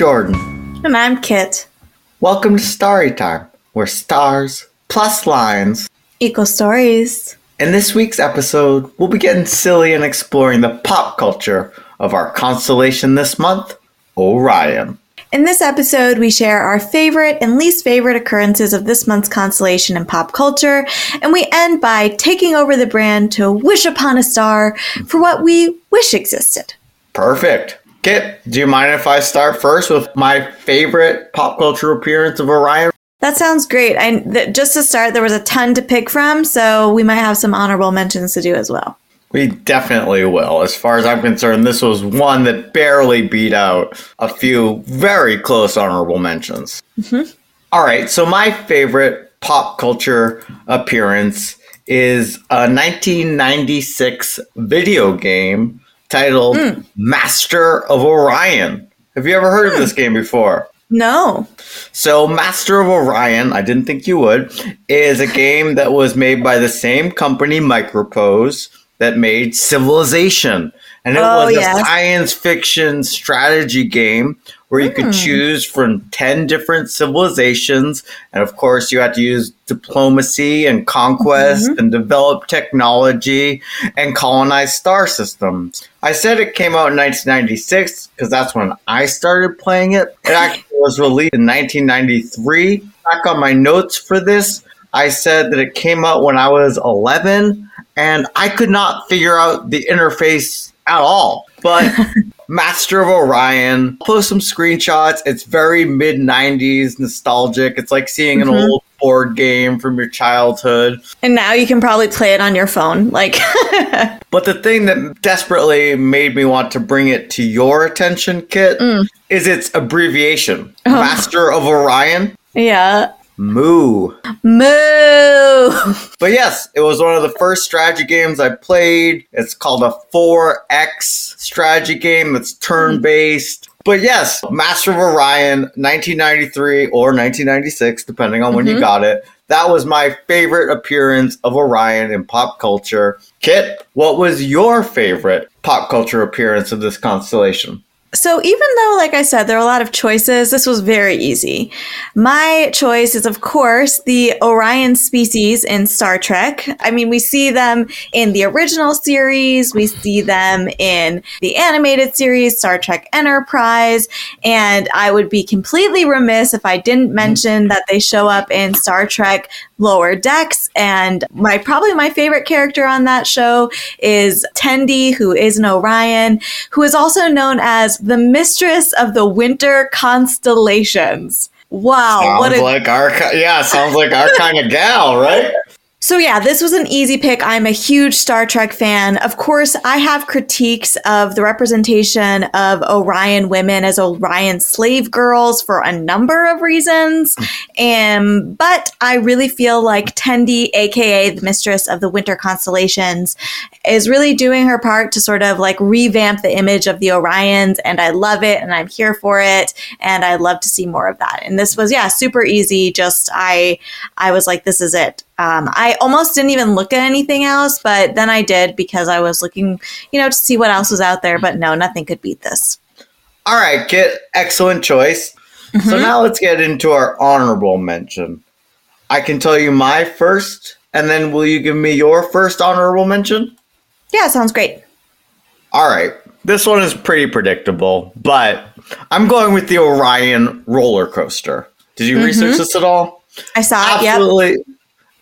Jordan. And I'm Kit. Welcome to Starry Time, where stars plus lines equal stories. In this week's episode, we'll be getting silly and exploring the pop culture of our constellation this month, Orion. In this episode, we share our favorite and least favorite occurrences of this month's constellation in pop culture, and we end by taking over the brand to wish upon a star for what we wish existed. Perfect. Kit, do you mind if I start first with my favorite pop culture appearance of Orion? That sounds great. I th- just to start, there was a ton to pick from, so we might have some honorable mentions to do as well. We definitely will. As far as I'm concerned, this was one that barely beat out a few very close honorable mentions. Mm-hmm. All right, so my favorite pop culture appearance is a 1996 video game titled mm. Master of Orion. Have you ever heard mm. of this game before? No. So, Master of Orion, I didn't think you would, is a game that was made by the same company, Microprose, that made Civilization. And it oh, was yes. a science fiction strategy game where you mm. could hmm. choose from 10 different civilizations. And of course, you had to use diplomacy and conquest mm-hmm. and develop technology and colonize star systems. I said it came out in 1996 because that's when I started playing it. It actually was released in 1993. Back on my notes for this, I said that it came out when I was 11 and I could not figure out the interface at all. But Master of Orion, post some screenshots. It's very mid 90s nostalgic. It's like seeing an mm-hmm. old board game from your childhood. And now you can probably play it on your phone. Like But the thing that desperately made me want to bring it to your attention, Kit, mm. is its abbreviation. Oh. Master of Orion. Yeah. Moo. Moo. But yes, it was one of the first strategy games I played. It's called a 4X strategy game. It's turn based. But yes, Master of Orion, 1993 or 1996, depending on when mm-hmm. you got it. That was my favorite appearance of Orion in pop culture. Kit, what was your favorite pop culture appearance of this constellation? So, even though, like I said, there are a lot of choices, this was very easy. My choice is, of course, the Orion species in Star Trek. I mean, we see them in the original series, we see them in the animated series, Star Trek Enterprise, and I would be completely remiss if I didn't mm-hmm. mention that they show up in Star Trek Lower Decks. And my probably my favorite character on that show is Tendi, who is an Orion, who is also known as the mistress of the winter constellations. Wow, sounds what a- like our yeah, sounds like our kind of gal, right? So, yeah, this was an easy pick. I'm a huge Star Trek fan. Of course, I have critiques of the representation of Orion women as Orion slave girls for a number of reasons. And, but I really feel like Tendi, aka the mistress of the winter constellations, is really doing her part to sort of like revamp the image of the Orions. And I love it and I'm here for it. And I'd love to see more of that. And this was, yeah, super easy. Just, I, I was like, this is it. Um, I almost didn't even look at anything else, but then I did because I was looking, you know, to see what else was out there. But no, nothing could beat this. All right, Kit, excellent choice. Mm-hmm. So now let's get into our honorable mention. I can tell you my first, and then will you give me your first honorable mention? Yeah, sounds great. All right. This one is pretty predictable, but I'm going with the Orion roller coaster. Did you mm-hmm. research this at all? I saw it. Absolutely. Yep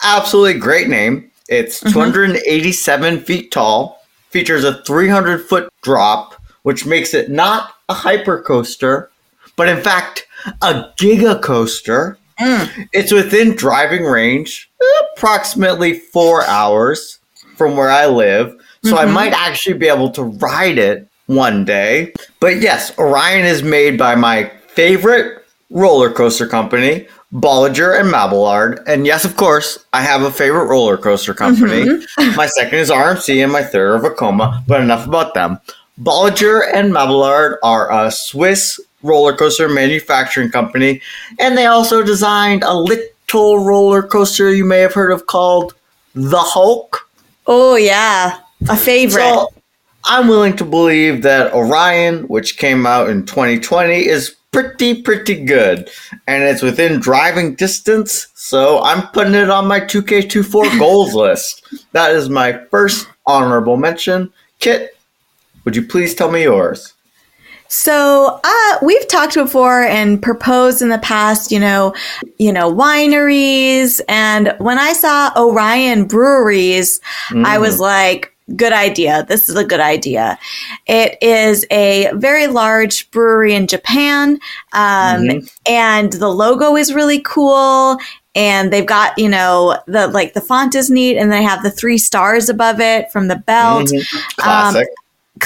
absolutely great name. It's mm-hmm. 287 feet tall, features a 300 foot drop, which makes it not a hyper coaster, but in fact a giga coaster. Mm. It's within driving range, approximately four hours from where I live. So mm-hmm. I might actually be able to ride it one day. But yes, Orion is made by my favorite roller coaster company, Bolliger and Mabillard. And yes, of course, I have a favorite roller coaster company. Mm-hmm. my second is RMC and my third are Vekoma, but enough about them. Bolliger and Mabillard are a Swiss roller coaster manufacturing company, and they also designed a little roller coaster you may have heard of called the Hulk. Oh, yeah. A favorite. So, I'm willing to believe that Orion, which came out in 2020, is pretty, pretty good. And it's within driving distance, so I'm putting it on my 2K24 goals list. That is my first honorable mention. Kit, would you please tell me yours? So uh, we've talked before and proposed in the past, you know, you know, wineries. And when I saw Orion breweries, mm. I was like, good idea. This is a good idea. It is a very large brewery in Japan. Um, mm-hmm. and the logo is really cool. And they've got, you know, the like the font is neat, and they have the three stars above it from the belt. Mm-hmm. Classic. Um,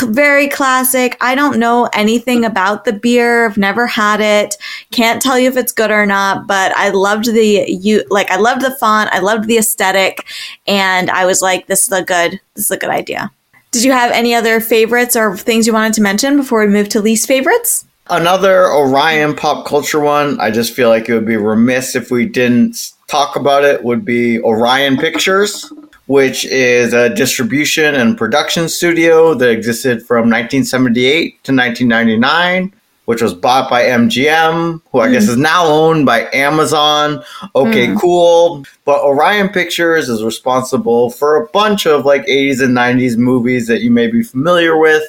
very classic. I don't know anything about the beer. I've never had it. Can't tell you if it's good or not, but I loved the you like I loved the font, I loved the aesthetic, and I was like this is a good this is a good idea. Did you have any other favorites or things you wanted to mention before we move to least favorites? Another Orion pop culture one. I just feel like it would be remiss if we didn't talk about it would be Orion Pictures which is a distribution and production studio that existed from 1978 to 1999, which was bought by MGM, who I mm. guess is now owned by Amazon. Okay, mm. cool. But Orion Pictures is responsible for a bunch of like 80s and 90s movies that you may be familiar with,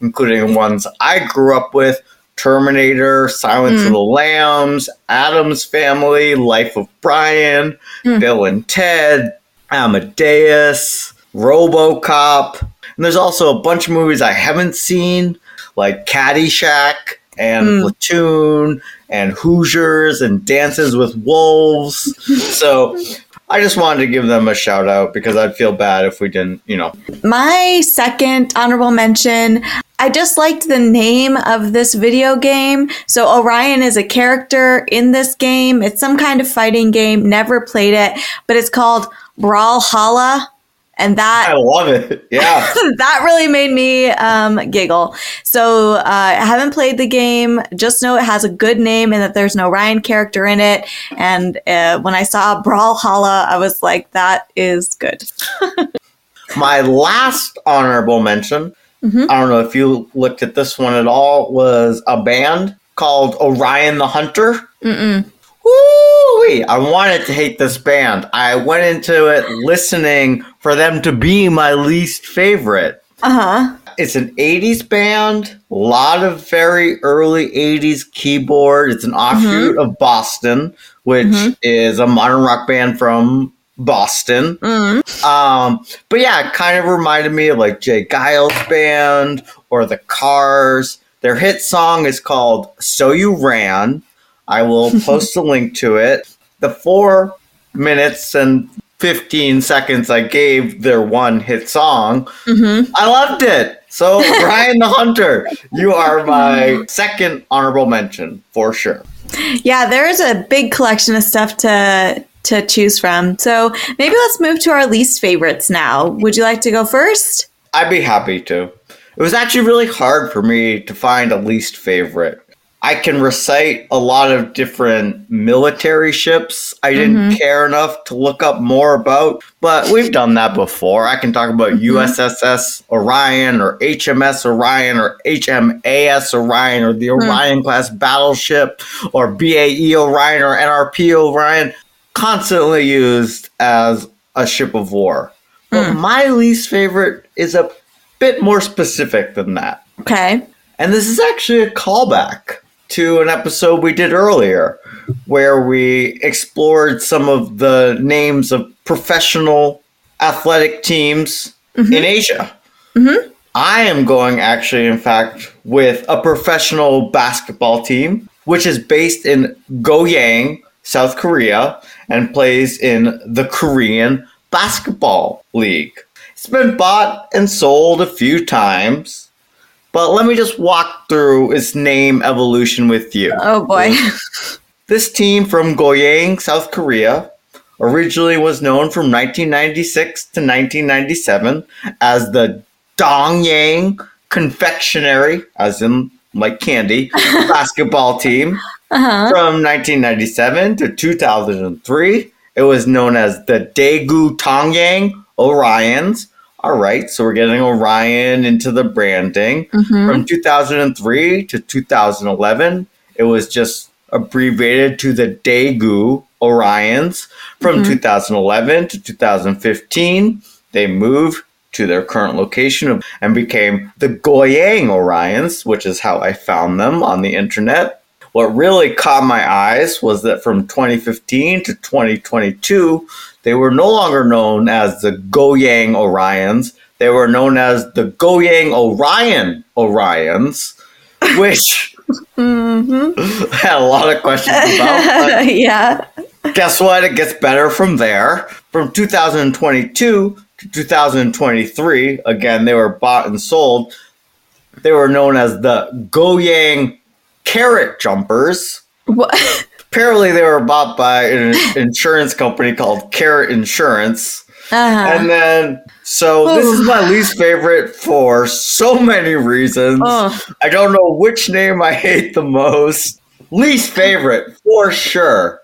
including ones I grew up with. Terminator, Silence mm. of the Lambs, Addams Family, Life of Brian, mm. Bill and Ted, Amadeus, RoboCop, and there's also a bunch of movies I haven't seen, like Caddyshack and mm. Platoon and Hoosiers and Dances with Wolves. so I just wanted to give them a shout out because I'd feel bad if we didn't, you know. My second honorable mention. I just liked the name of this video game. So Orion is a character in this game. It's some kind of fighting game. Never played it, but it's called Brawlhalla. And that I love it. Yeah. that really made me um, giggle. So uh, I haven't played the game. Just know it has a good name and that there's no Ryan character in it. And uh, when I saw Brawlhalla, I was like, that is good. My last honorable mention, mm-hmm. I don't know if you looked at this one at all, was a band called Orion the Hunter. Mm-mm. Woo! I wanted to hate this band. I went into it listening for them to be my least favorite. Uh huh. It's an 80s band, a lot of very early 80s keyboard. It's an offshoot mm-hmm. of Boston, which mm-hmm. is a modern rock band from Boston. Mm-hmm. Um, but yeah, it kind of reminded me of like J. Geils' band or the Cars. Their hit song is called So You Ran. I will post a link to it. The four minutes and 15 seconds I gave their one hit song, mm-hmm. I loved it. So, Orion the Hunter, you are my second honorable mention for sure. Yeah, there is a big collection of stuff to to choose from. So, maybe let's move to our least favorites now. Would you like to go first? I'd be happy to. It was actually really hard for me to find a least favorite. I can recite a lot of different military ships. I didn't mm-hmm. care enough to look up more about, but we've done that before. I can talk about mm-hmm. USS Orion or HMS Orion or HMAS Orion or the mm. Orion class battleship or BAE Orion or NRP Orion, constantly used as a ship of war. But mm. my least favorite is a bit more specific than that. Okay. And this is actually a callback to an episode we did earlier where we explored some of the names of professional athletic teams mm-hmm. in Asia. Mm-hmm. I am going actually, in fact, with a professional basketball team, which is based in Goyang, South Korea, and plays in the Korean Basketball League. It's been bought and sold a few times. But let me just walk through its name evolution with you. Oh boy. this team from Goyang, South Korea, originally was known from 1996 to 1997 as the Dongyang Confectionery, as in like candy, basketball team. Uh-huh. From 1997 to 2003, it was known as the Daegu Tongyang Orions all right, so we're getting Orion into the branding. Mm-hmm. From 2003 to 2011, it was just abbreviated to the Daegu Orions. From mm-hmm. 2011 to 2015, they moved to their current location and became the Goyang Orions, which is how I found them on the internet. What really caught my eyes was that from 2015 to 2022, they were no longer known as the Goyang Orions. They were known as the Goyang Orion Orions, which mm-hmm. had a lot of questions about. yeah. Guess what? It gets better from there. From 2022 to 2023, again, they were bought and sold. They were known as the Goyang Carrot Jumpers. What? Apparently, they were bought by an insurance company called Carrot Insurance. Uh-huh. And then, so Ooh. this is my least favorite for so many reasons. Oh. I don't know which name I hate the most. Least favorite, for sure.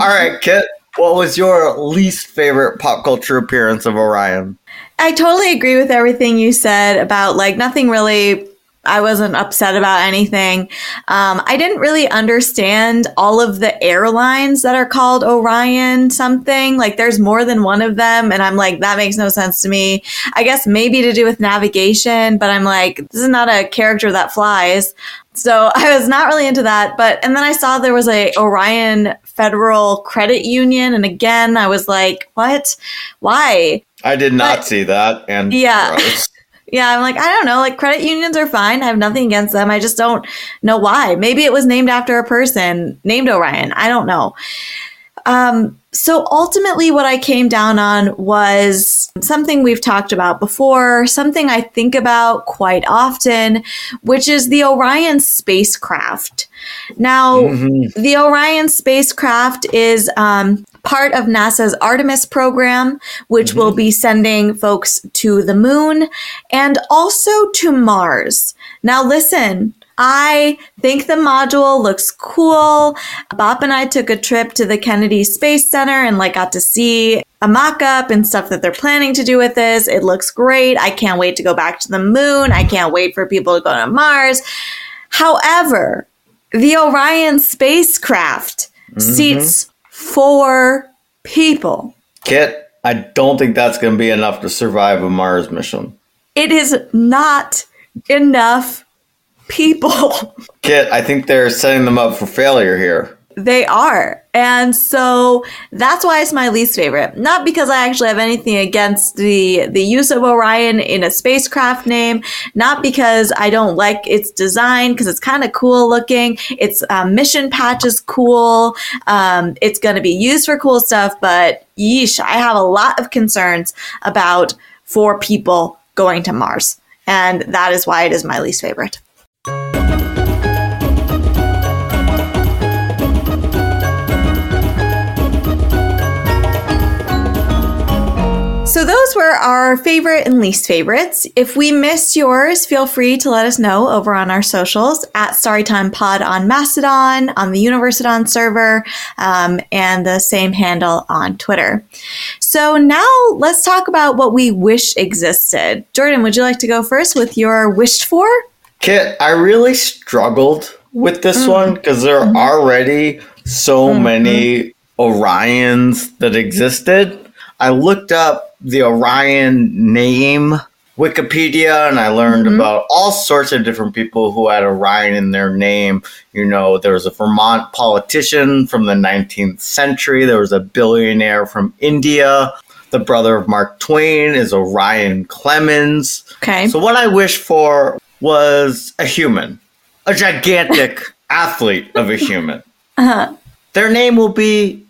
All right, Kit, what was your least favorite pop culture appearance of Orion? I totally agree with everything you said about like nothing really I wasn't upset about anything. Um, I didn't really understand all of the airlines that are called Orion something. Like there's more than one of them. And I'm like, that makes no sense to me. I guess maybe to do with navigation, but I'm like, this is not a character that flies. So I was not really into that. But, and then I saw there was a Orion Federal Credit Union. And again, I was like, what? Why? I did not but, see that. And yeah. Yeah, I'm like, I don't know. Like, credit unions are fine. I have nothing against them. I just don't know why. Maybe it was named after a person named Orion. I don't know. Um, so ultimately, what I came down on was something we've talked about before, something I think about quite often, which is the Orion spacecraft. Now, mm-hmm. the Orion spacecraft is um, part of NASA's Artemis program, which mm-hmm. will be sending folks to the moon and also to Mars. Now, listen, I think the module looks cool. Bob and I took a trip to the Kennedy Space Center and like got to see a mock-up and stuff that they're planning to do with this. It looks great. I can't wait to go back to the moon. I can't wait for people to go to Mars. However, the Orion spacecraft mm-hmm. seats four people. Kit, I don't think that's going to be enough to survive a Mars mission. It is not enough people. Kit, I think they're setting them up for failure here. They are. And so that's why it's my least favorite. Not because I actually have anything against the the use of Orion in a spacecraft name, not because I don't like its design because it's kind of cool looking. Its um, mission patch is cool. Um, it's going to be used for cool stuff, but yeesh, I have a lot of concerns about four people going to Mars. And that is why it is my least favorite. Were our favorite and least favorites. If we missed yours, feel free to let us know over on our socials at Storytime Pod on Mastodon, on the Universeodon server, um, and the same handle on Twitter. So now let's talk about what we wish existed. Jordan, would you like to go first with your wished for? Kit, I really struggled with this mm-hmm. one because there are mm-hmm. already so mm-hmm. many Orions that existed. I looked up the Orion name Wikipedia and I learned mm-hmm. about all sorts of different people who had Orion in their name. You know, there was a Vermont politician from the 19th century, there was a billionaire from India. The brother of Mark Twain is Orion Clemens. Okay. So, what I wish for was a human, a gigantic athlete of a human. Uh-huh. Their name will be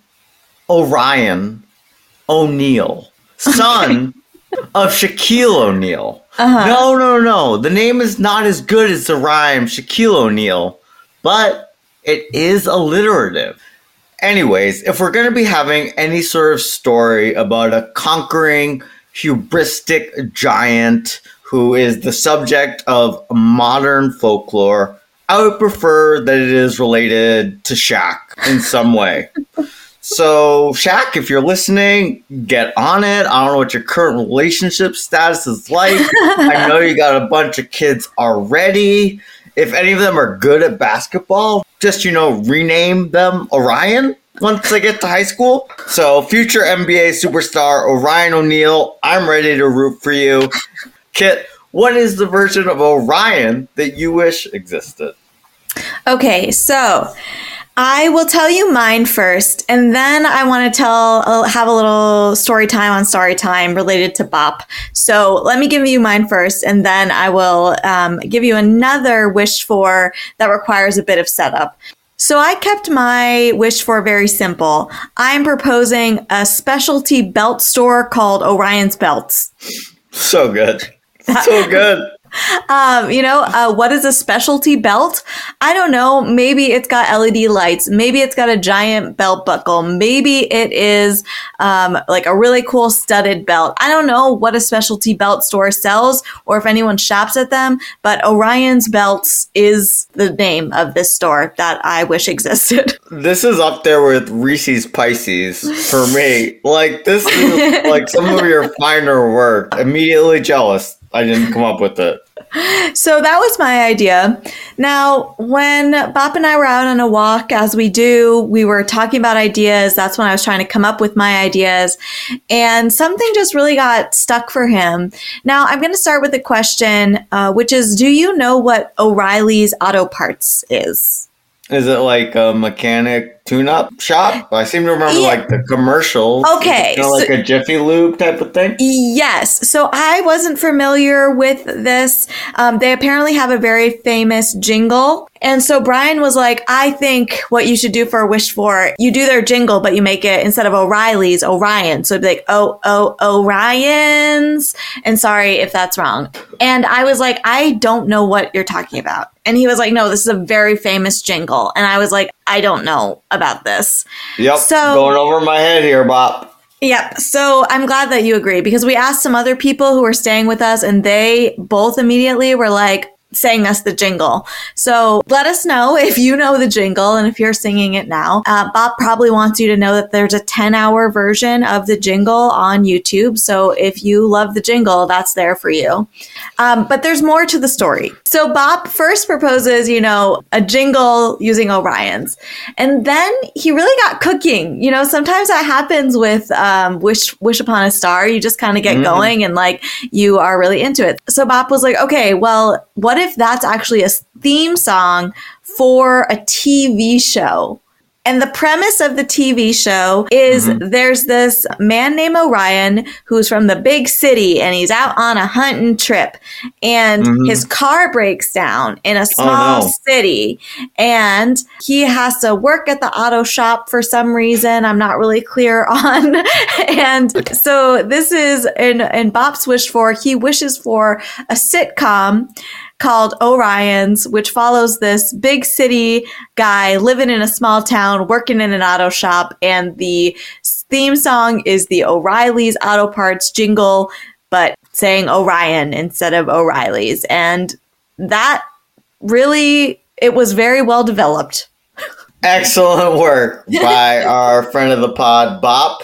Orion O'Neal son of Shaquille O'Neal. Uh-huh. No, no, no. The name is not as good as the rhyme Shaquille O'Neal, but it is alliterative. Anyways, if we're going to be having any sort of story about a conquering, hubristic giant who is the subject of modern folklore, I would prefer that it is related to Shaq in some way. So, Shaq, if you're listening, get on it. I don't know what your current relationship status is like. I know you got a bunch of kids already. If any of them are good at basketball, just, you know, rename them Orion once they get to high school. So, future NBA superstar Orion O'Neal, I'm ready to root for you. Kit, what is the version of Orion that you wish existed? Okay, so I will tell you mine first, and then I want to tell, uh, have a little story time on story time related to Bop. So let me give you mine first, and then I will um, give you another wish for that requires a bit of setup. So I kept my wish for very simple. I'm proposing a specialty belt store called Orion's Belts. So good. So good. Um, you know, uh, what is a specialty belt? I don't know. Maybe it's got LED lights. Maybe it's got a giant belt buckle. Maybe it is um, like a really cool studded belt. I don't know what a specialty belt store sells or if anyone shops at them, but Orion's Belts is the name of this store that I wish existed. This is up there with Reese's Pisces for me. Like, this is like some of your finer work. Immediately jealous. I didn't come up with it. So that was my idea. Now, when Bop and I were out on a walk, as we do, we were talking about ideas. That's when I was trying to come up with my ideas. And something just really got stuck for him. Now, I'm going to start with a question, uh, which is Do you know what O'Reilly's Auto Parts is? Is it like a mechanic tune-up shop? I seem to remember yeah. like the commercial. Okay, kind of so, like a Jiffy Lube type of thing. Yes. So I wasn't familiar with this. Um, they apparently have a very famous jingle and so Brian was like, I think what you should do for a wish for, you do their jingle, but you make it instead of O'Reilly's, Orion. So it'd be like, oh, oh, Orion's. And sorry if that's wrong. And I was like, I don't know what you're talking about. And he was like, no, this is a very famous jingle. And I was like, I don't know about this. Yep. So going over my head here, Bob. Yep. So I'm glad that you agree because we asked some other people who were staying with us and they both immediately were like, sang us the jingle. So let us know if you know the jingle and if you're singing it now. Uh, Bop probably wants you to know that there's a 10 hour version of the jingle on YouTube. So if you love the jingle, that's there for you. Um, but there's more to the story. So Bob first proposes, you know, a jingle using Orion's. And then he really got cooking. You know, sometimes that happens with um, Wish, Wish Upon a Star. You just kind of get mm-hmm. going and like you are really into it. So Bob was like, okay, well, what if that's actually a theme song for a TV show? And the premise of the TV show is mm-hmm. there's this man named Orion who's from the big city and he's out on a hunting trip and mm-hmm. his car breaks down in a small oh, no. city and he has to work at the auto shop for some reason I'm not really clear on. and so this is in, in Bop's wish for, he wishes for a sitcom called Orion's, which follows this big city guy living in a small town, working in an auto shop. And the theme song is the O'Reilly's Auto Parts jingle, but saying Orion instead of O'Reilly's. And that really, it was very well developed. Excellent work by our friend of the pod, Bop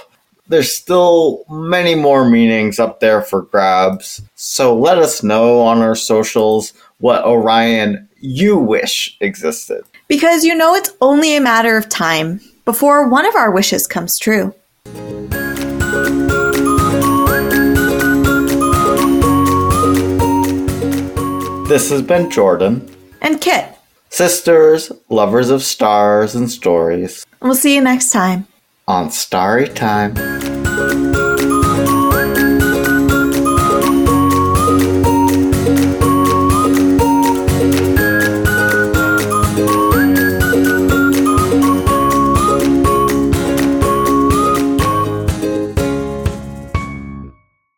there's still many more meanings up there for grabs. So let us know on our socials what Orion you wish existed. Because you know it's only a matter of time before one of our wishes comes true. This has been Jordan. And Kit. Sisters, lovers of stars and stories. And We'll see you next time. On Starry Time.